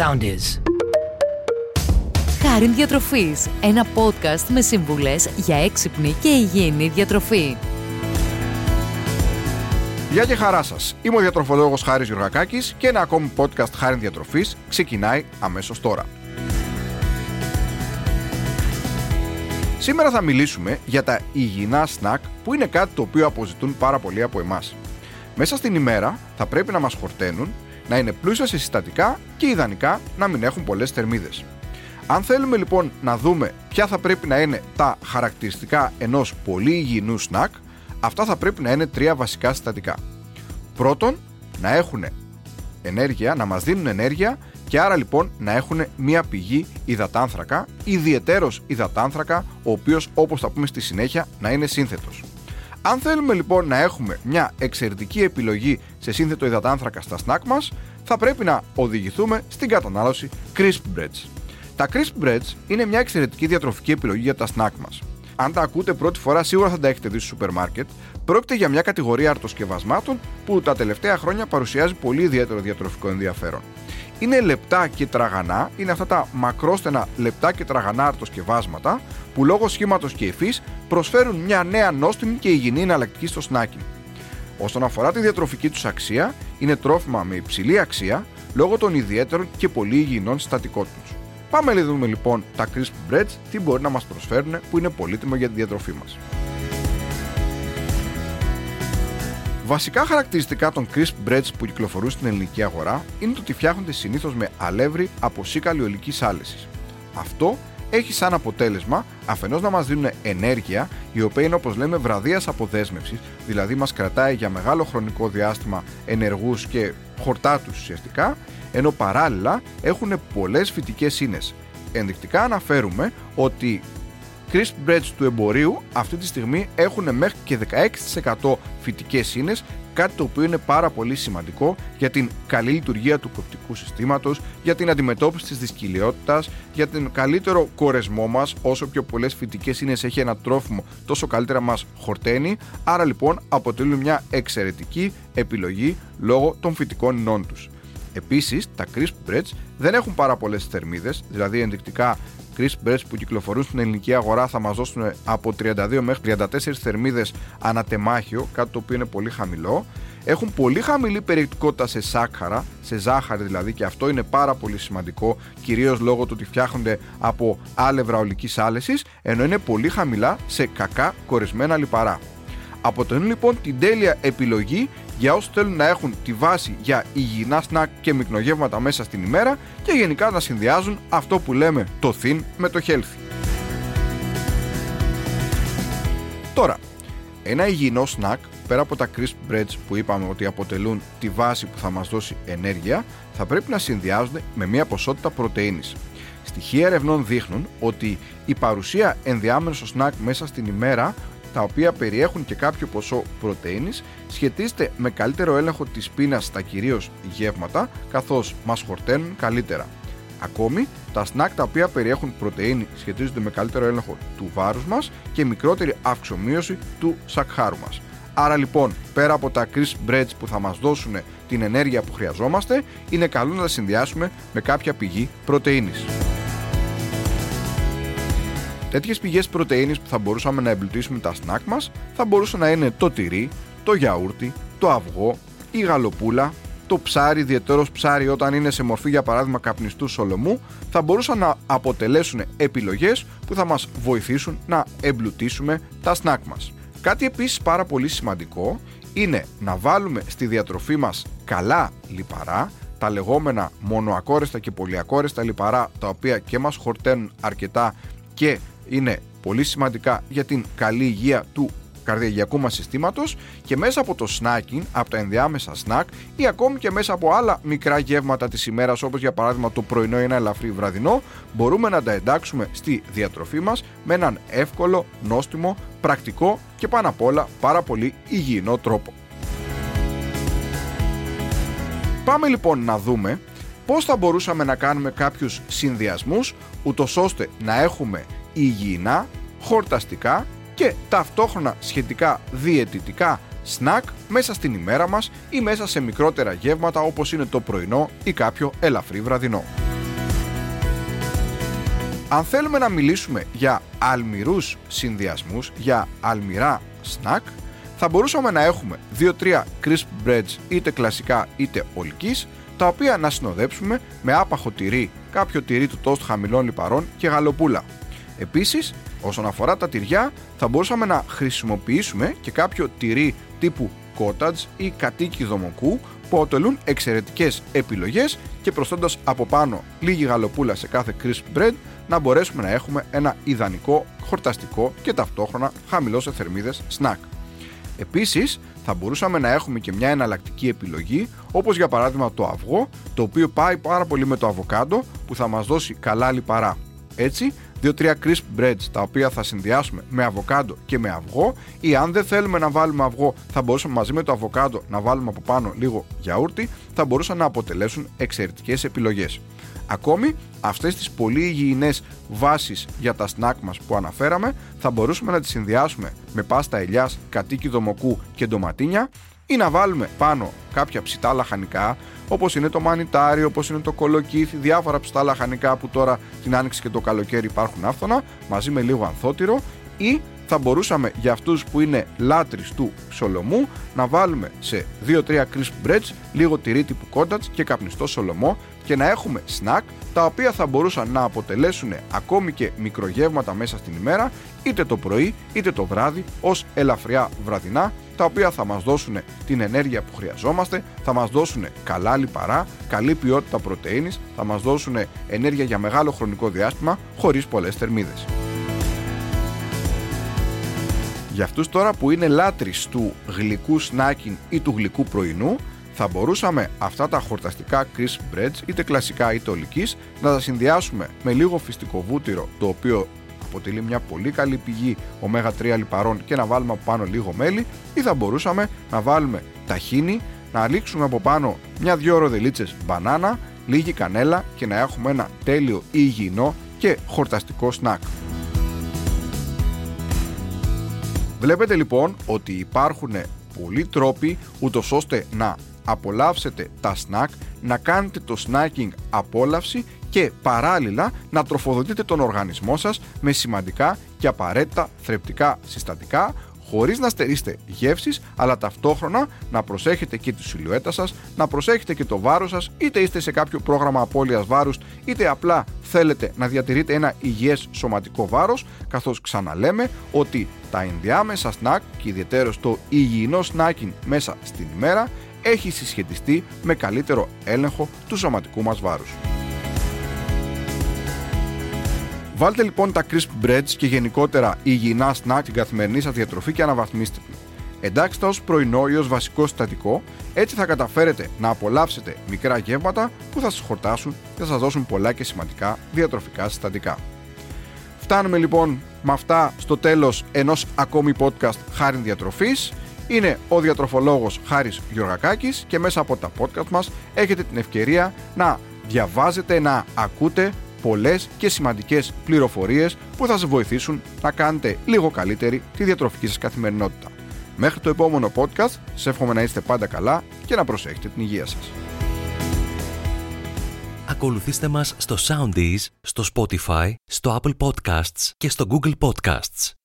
sound is. Χάριν Διατροφής, ένα podcast με σύμβουλες για έξυπνη και υγιεινή διατροφή. Γεια και χαρά σας. Είμαι ο διατροφολόγος Χάρης Γιουργακάκης και ένα ακόμη podcast Χάριν Διατροφής ξεκινάει αμέσως τώρα. Σήμερα θα μιλήσουμε για τα υγιεινά σνακ που είναι κάτι το οποίο αποζητούν πάρα πολλοί από εμάς. Μέσα στην ημέρα θα πρέπει να μας χορταίνουν, να είναι πλούσια σε συστατικά και ιδανικά να μην έχουν πολλές θερμίδες. Αν θέλουμε λοιπόν να δούμε ποια θα πρέπει να είναι τα χαρακτηριστικά ενός πολύ υγιεινού σνακ, αυτά θα πρέπει να είναι τρία βασικά συστατικά. Πρώτον, να έχουν ενέργεια, να μας δίνουν ενέργεια και άρα λοιπόν να έχουν μία πηγή υδατάνθρακα, ιδιαιτέρως υδατάνθρακα, ο οποίος όπως θα πούμε στη συνέχεια να είναι σύνθετος. Αν θέλουμε λοιπόν να έχουμε μια εξαιρετική επιλογή σε σύνθετο υδατάνθρακα στα σνακ μας, θα πρέπει να οδηγηθούμε στην κατανάλωση crisp breads. Τα crisp breads είναι μια εξαιρετική διατροφική επιλογή για τα σνακ μας. Αν τα ακούτε πρώτη φορά, σίγουρα θα τα έχετε δει στο σούπερ μάρκετ. Πρόκειται για μια κατηγορία αρτοσκευασμάτων που τα τελευταία χρόνια παρουσιάζει πολύ ιδιαίτερο διατροφικό ενδιαφέρον. Είναι λεπτά και τραγανά, είναι αυτά τα μακρόστενα λεπτά και τραγανά αρτοσκευάσματα που λόγω σχήματος και υφής προσφέρουν μια νέα νόστιμη και υγιεινή εναλλακτική στο σνάκι. Όσον αφορά τη διατροφική τους αξία, είναι τρόφιμα με υψηλή αξία λόγω των ιδιαίτερων και πολύ υγιεινών συστατικών τους. Πάμε να δούμε λοιπόν τα crisp breads τι μπορεί να μας προσφέρουν που είναι πολύτιμο για τη διατροφή μας. Βασικά χαρακτηριστικά των crisp breads που κυκλοφορούν στην ελληνική αγορά είναι το ότι φτιάχνονται συνήθως με αλεύρι από σίκαλη ολικής άλεσης. Αυτό έχει σαν αποτέλεσμα αφενός να μας δίνουν ενέργεια, η οποία είναι όπως λέμε βραδίας αποδέσμευσης, δηλαδή μας κρατάει για μεγάλο χρονικό διάστημα ενεργούς και χορτάτους ουσιαστικά, ενώ παράλληλα έχουν πολλές φυτικές ίνες. Ενδεικτικά αναφέρουμε ότι crisp breads του εμπορίου αυτή τη στιγμή έχουν μέχρι και 16% φυτικές ίνες κάτι το οποίο είναι πάρα πολύ σημαντικό για την καλή λειτουργία του κοπτικού συστήματος, για την αντιμετώπιση της δυσκυλιότητας, για τον καλύτερο κορεσμό μας, όσο πιο πολλές φυτικές ίνες έχει ένα τρόφιμο, τόσο καλύτερα μας χορταίνει, άρα λοιπόν αποτελούν μια εξαιρετική επιλογή λόγω των φυτικών ινών τους. Επίσης, τα crisp breads δεν έχουν πάρα πολλές θερμίδες, δηλαδή ενδεικτικά crisp breads που κυκλοφορούν στην ελληνική αγορά θα μας δώσουν από 32 μέχρι 34 θερμίδες ανατεμάχιο, κάτι το οποίο είναι πολύ χαμηλό. Έχουν πολύ χαμηλή περιεκτικότητα σε σάκχαρα, σε ζάχαρη δηλαδή και αυτό είναι πάρα πολύ σημαντικό κυρίως λόγω του ότι φτιάχνονται από άλευρα ολικής άλεσης ενώ είναι πολύ χαμηλά σε κακά κορεσμένα λιπαρά. Αποτελούν λοιπόν την τέλεια επιλογή για όσους θέλουν να έχουν τη βάση για υγιεινά σνακ και μικρογεύματα μέσα στην ημέρα και γενικά να συνδυάζουν αυτό που λέμε το thin με το healthy. Τώρα, ένα υγιεινό σνακ πέρα από τα crisp breads που είπαμε ότι αποτελούν τη βάση που θα μας δώσει ενέργεια θα πρέπει να συνδυάζονται με μια ποσότητα πρωτεΐνης. Στοιχεία ερευνών δείχνουν ότι η παρουσία ενδιάμενου στο σνακ μέσα στην ημέρα τα οποία περιέχουν και κάποιο ποσό πρωτεΐνης σχετίζεται με καλύτερο έλεγχο της πείνας στα κυρίως γεύματα καθώς μας χορταίνουν καλύτερα. Ακόμη, τα σνακ τα οποία περιέχουν πρωτεΐνη σχετίζονται με καλύτερο έλεγχο του βάρους μας και μικρότερη αυξομοίωση του σακχάρου μας. Άρα λοιπόν, πέρα από τα crisp breads που θα μας δώσουν την ενέργεια που χρειαζόμαστε, είναι καλό να τα συνδυάσουμε με κάποια πηγή πρωτεΐνης. Τέτοιες πηγές πρωτενη που θα μπορούσαμε να εμπλουτίσουμε τα σνακ μας θα μπορούσε να είναι το τυρί, το γιαούρτι, το αυγό, η γαλοπούλα, το ψάρι, ιδιαίτερος ψάρι όταν είναι σε μορφή για παράδειγμα καπνιστού σολομού, θα μπορούσαν να αποτελέσουν επιλογές που θα μας βοηθήσουν να εμπλουτίσουμε τα σνακ μας. Κάτι επίσης πάρα πολύ σημαντικό είναι να βάλουμε στη διατροφή μας καλά λιπαρά, τα λεγόμενα μονοακόρεστα και πολυακόρεστα λιπαρά τα οποία και μας χορταίνουν αρκετά και είναι πολύ σημαντικά για την καλή υγεία του καρδιαγιακού μας συστήματος και μέσα από το snacking, από τα ενδιάμεσα snack ή ακόμη και μέσα από άλλα μικρά γεύματα της ημέρας όπως για παράδειγμα το πρωινό ή ένα ελαφρύ βραδινό μπορούμε να τα εντάξουμε στη διατροφή μας με έναν εύκολο, νόστιμο, πρακτικό και πάνω απ' όλα πάρα πολύ υγιεινό τρόπο. Πάμε λοιπόν να δούμε πώς θα μπορούσαμε να κάνουμε κάποιους συνδυασμούς ούτως ώστε να έχουμε υγιεινά, χορταστικά και ταυτόχρονα σχετικά διαιτητικά σνακ μέσα στην ημέρα μας ή μέσα σε μικρότερα γεύματα όπως είναι το πρωινό ή κάποιο ελαφρύ βραδινό. Αν θέλουμε να μιλήσουμε για αλμυρούς συνδυασμούς, για αλμυρά σνακ, θα μπορούσαμε να έχουμε 2-3 crisp breads είτε κλασικά είτε ολικής, τα οποία να συνοδέψουμε με άπαχο τυρί, κάποιο τυρί του τόστ χαμηλών λιπαρών και γαλοπούλα. Επίσης, όσον αφορά τα τυριά, θα μπορούσαμε να χρησιμοποιήσουμε και κάποιο τυρί τύπου cottage ή κατοίκι δομοκού που αποτελούν εξαιρετικές επιλογές και προσθέτοντας από πάνω λίγη γαλοπούλα σε κάθε crisp bread να μπορέσουμε να έχουμε ένα ιδανικό, χορταστικό και ταυτόχρονα χαμηλό σε θερμίδες snack. Επίσης, θα μπορούσαμε να έχουμε και μια εναλλακτική επιλογή, όπως για παράδειγμα το αυγό, το οποίο πάει πάρα πολύ με το αβοκάντο που θα μας δώσει καλά λιπαρά. Έτσι, 2-3 crisp breads τα οποία θα συνδυάσουμε με αβοκάντο και με αυγό ή αν δεν θέλουμε να βάλουμε αυγό θα μπορούσαμε μαζί με το αβοκάντο να βάλουμε από πάνω λίγο γιαούρτι θα μπορούσαν να αποτελέσουν εξαιρετικές επιλογές. Ακόμη, αυτές τις πολύ υγιεινές βάσεις για τα σνακ μας που αναφέραμε θα μπορούσαμε να τις συνδυάσουμε με πάστα ελιάς, κατοίκι δομοκού και ντοματίνια ή να βάλουμε πάνω κάποια ψητά λαχανικά όπως είναι το μανιτάρι, όπως είναι το κολοκύθι, διάφορα ψητά λαχανικά που τώρα την άνοιξη και το καλοκαίρι υπάρχουν άφθονα μαζί με λίγο ανθότυρο ή θα μπορούσαμε για αυτούς που είναι λάτρεις του σολομού να βάλουμε σε 2-3 crisp breads λίγο τυρί τύπου κόντατς και καπνιστό σολομό και να έχουμε snack τα οποία θα μπορούσαν να αποτελέσουν ακόμη και μικρογεύματα μέσα στην ημέρα είτε το πρωί είτε το βράδυ ως ελαφριά βραδινά τα οποία θα μας δώσουν την ενέργεια που χρειαζόμαστε, θα μας δώσουν καλά λιπαρά, καλή ποιότητα πρωτεΐνης, θα μας δώσουν ενέργεια για μεγάλο χρονικό διάστημα χωρίς πολλές θερμίδες. Για αυτούς τώρα που είναι λάτρεις του γλυκού snacking ή του γλυκού πρωινού, θα μπορούσαμε αυτά τα χορταστικά crisp breads, είτε κλασικά είτε ολικής, να τα συνδυάσουμε με λίγο φυστικό βούτυρο, το οποίο αποτελεί μια πολύ καλή πηγή ω3 λιπαρών και να βάλουμε από πάνω λίγο μέλι ή θα μπορούσαμε να βάλουμε ταχίνι, να αλήξουμε από πάνω μια-δυο ροδελίτσες μπανάνα, λίγη κανέλα και να έχουμε ένα τέλειο υγιεινό και χορταστικό σνακ. Βλέπετε λοιπόν ότι υπάρχουν πολλοί τρόποι ούτως ώστε να απολαύσετε τα σνακ, να κάνετε το snacking απόλαυση και παράλληλα να τροφοδοτείτε τον οργανισμό σας με σημαντικά και απαραίτητα θρεπτικά συστατικά χωρίς να στερήσετε γεύσεις αλλά ταυτόχρονα να προσέχετε και τη σιλουέτα σας, να προσέχετε και το βάρος σας είτε είστε σε κάποιο πρόγραμμα απώλειας βάρους είτε απλά θέλετε να διατηρείτε ένα υγιές σωματικό βάρος καθώς ξαναλέμε ότι τα ενδιάμεσα σνακ και ιδιαίτερο το υγιεινό snacking μέσα στην ημέρα έχει συσχετιστεί με καλύτερο έλεγχο του σωματικού μας βάρους. Βάλτε λοιπόν τα crisp breads και γενικότερα υγιεινά snack στην καθημερινή σας διατροφή και αναβαθμίστε την. Εντάξτε ως πρωινό ή ως βασικό συστατικό, έτσι θα καταφέρετε να απολαύσετε μικρά γεύματα που θα σας χορτάσουν και θα σας δώσουν πολλά και σημαντικά διατροφικά συστατικά. Φτάνουμε λοιπόν με αυτά στο τέλος ενός ακόμη podcast χάρη διατροφής. Είναι ο διατροφολόγος Χάρης Γιωργακάκης και μέσα από τα podcast μας έχετε την ευκαιρία να διαβάζετε, να ακούτε πολλές και σημαντικές πληροφορίες που θα σας βοηθήσουν να κάνετε λίγο καλύτερη τη διατροφική σας καθημερινότητα. Μέχρι το επόμενο podcast, σε εύχομαι να είστε πάντα καλά και να προσέχετε την υγεία σας. Ακολουθήστε μας στο Soundees, στο Spotify, στο Apple Podcasts και στο Google Podcasts.